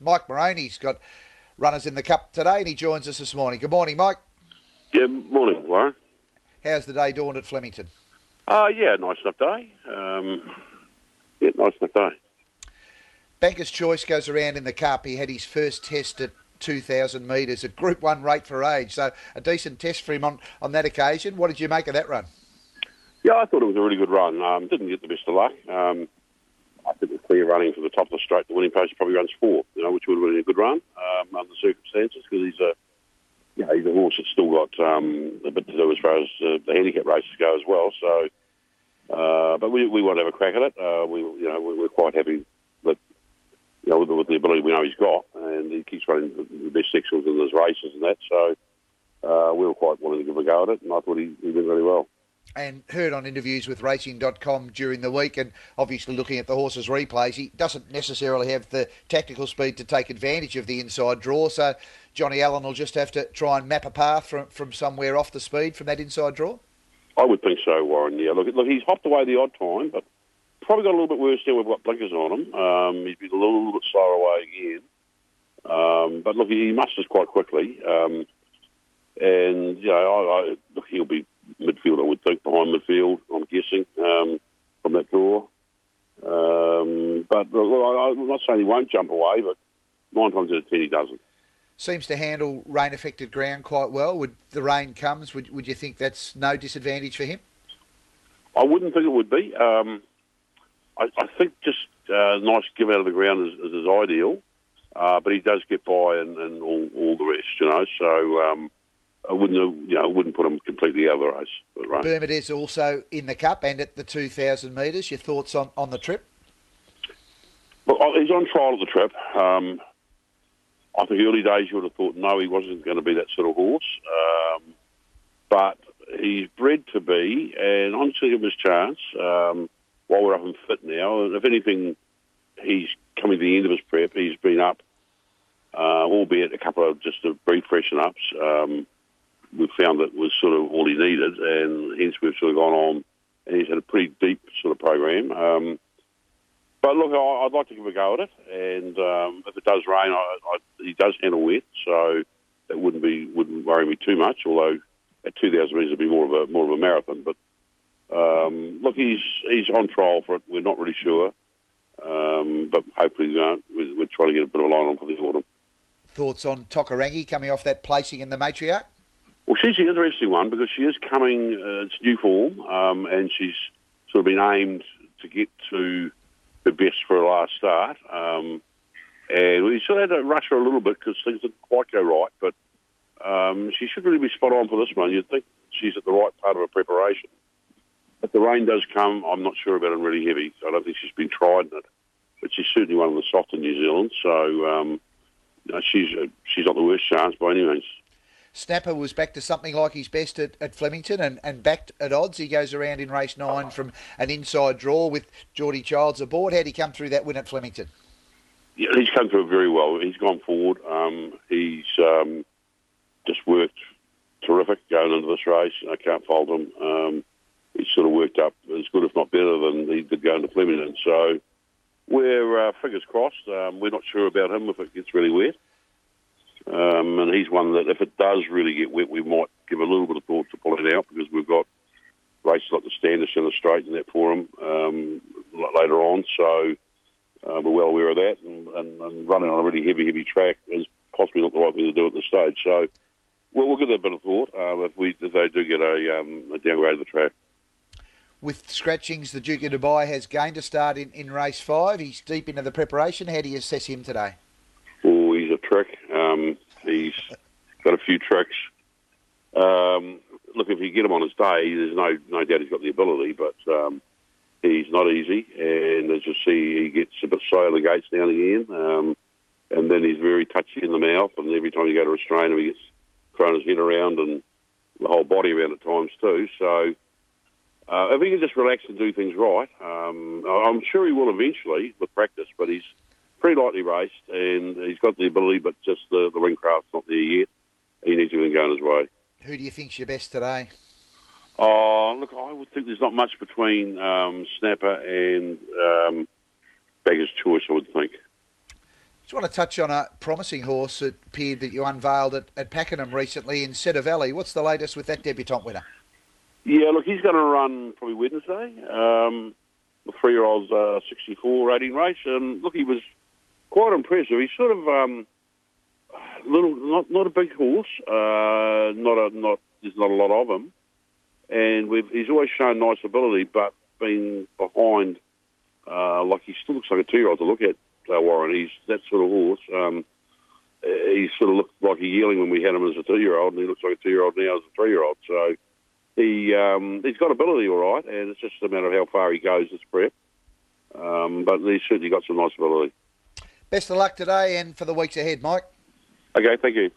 Mike Moroney's got runners in the Cup today, and he joins us this morning. Good morning, Mike. Yeah, morning, Warren. How's the day dawned at Flemington? Uh, yeah, nice enough day. Um, yeah, nice enough day. Banker's Choice goes around in the Cup. He had his first test at 2,000 metres, a Group 1 rate for age. So a decent test for him on, on that occasion. What did you make of that run? Yeah, I thought it was a really good run. Um, didn't get the best of luck. Um, I think the clear running from the top of the straight, the winning post probably runs four, you know, which would have been a good run um, under the circumstances because he's a, you know, he's a horse that's still got um, a bit to do as far as uh, the handicap races go as well. So, uh, but we, we want to have a crack at it. Uh, we, you know, we're quite happy that, you know, with, with the ability we know he's got, and he keeps running the best sections in those races and that. So, uh, we were quite wanting to give a go at it, and I thought he, he did really well and heard on interviews with racing.com during the week and obviously looking at the horse's replays, he doesn't necessarily have the tactical speed to take advantage of the inside draw. So Johnny Allen will just have to try and map a path from, from somewhere off the speed from that inside draw? I would think so, Warren. Yeah, look, look, he's hopped away the odd time, but probably got a little bit worse now. We've got blinkers on him. Um, he's been a little, little bit slower away again. Um, but look, he musters quite quickly. Um, and, you know, I, I, look, he'll be midfield, I would think, behind midfield, I'm guessing, um, from that draw. Um, but look, I'm not saying he won't jump away, but nine times out of ten he doesn't. Seems to handle rain-affected ground quite well. Would the rain comes, would, would you think that's no disadvantage for him? I wouldn't think it would be. Um, I, I, think just uh, nice give out of the ground is, is, is ideal, uh, but he does get by and, and all, all, the rest, you know. So um, I wouldn't, you know, I wouldn't put him completely out of the race. Right. Bermudez also in the cup and at the 2,000 metres. Your thoughts on, on the trip? Well, he's on trial at the trip. Um, I think early days you would have thought no, he wasn't going to be that sort of horse. Um, but he's bred to be, and I'm give him his chance um, while we're up and fit now. And if anything, he's coming to the end of his prep. He's been up, uh, albeit a couple of just brief freshen ups. Um, we found that was sort of all he needed, and hence we've sort of gone on. And he's had a pretty deep sort of program. Um, but look, I, would like to give a go at it, and um, if it does rain, I, I, he does handle wet, so that wouldn't be wouldn't worry me too much. Although at 2,000 metres, it'd be more of a more of a marathon. But um, look, he's he's on trial for it. We're not really sure, um, but hopefully uh, we're, we're trying to get a bit of a line on for the autumn. Thoughts on Tokarangi coming off that placing in the matriarch? Well, she's an interesting one because she is coming, uh, it's new form, um, and she's sort of been aimed to get to her best for a last start. Um, and we sort of had to rush her a little bit because things didn't quite go right, but um, she should really be spot on for this one. You'd think she's at the right part of her preparation. If the rain does come, I'm not sure about it really heavy. I don't think she's been tried in it, but she's certainly one of the soft in New Zealand. So um, you know, she's uh, she's not the worst chance by any means. Snapper was back to something like his best at, at Flemington and, and backed at odds. He goes around in race nine from an inside draw with Geordie Childs aboard. How'd he come through that win at Flemington? Yeah, he's come through very well. He's gone forward. Um, he's um, just worked terrific going into this race. I can't fault him. Um, he's sort of worked up as good, if not better, than he did going to Flemington. So we're uh, fingers crossed. Um, we're not sure about him if it gets really wet. Um, and he's one that if it does really get wet, we might give a little bit of thought to pull it out because we've got races like the Standish and the Straight in that for him um, later on. So uh, we're well aware of that. And, and, and, running on a really heavy, heavy track is possibly not the right thing to do at this stage. So we'll, we'll give that a bit of thought uh, if, we, if they do get a, um, a downgrade of the track. With scratchings, the Duke of Dubai has gained a start in, in race five. He's deep into the preparation. How do you assess him today? Oh, he's a trick. Um, he's got a few tricks. Um, look, if you get him on his day, there's no no doubt he's got the ability, but um, he's not easy. And as you see, he gets a bit slow in the gates now and again. Um, and then he's very touchy in the mouth, and every time you go to restrain him, he gets thrown his head around and the whole body around at times too. So uh, if he can just relax and do things right, um, I'm sure he will eventually with practice. But he's pretty lightly raced, and he's got the ability, but just the, the ring craft's not there yet. He needs to get going his way. Who do you think's your best today? Oh, look, I would think there's not much between um, Snapper and um, Beggar's Choice, I would think. Just want to touch on a promising horse that appeared that you unveiled at, at Pakenham recently in Cedar Valley. What's the latest with that debutant winner? Yeah, look, he's going to run probably Wednesday. Um, the three-year-old's uh, 64 rating race, and look, he was quite impressive. He's sort of um, little, not not a big horse. Uh, not a not. There's not a lot of him, and he's always shown nice ability, but being behind, uh, like he still looks like a two-year-old to look at. Uh, Warren, he's that sort of horse. Um, he sort of looked like a yearling when we had him as a two-year-old, and he looks like a two-year-old now as a three-year-old. So he um, he's got ability, all right, and it's just a matter of how far he goes this prep. Um, but he's certainly got some nice ability. Best of luck today and for the weeks ahead, Mike. Okay, thank you.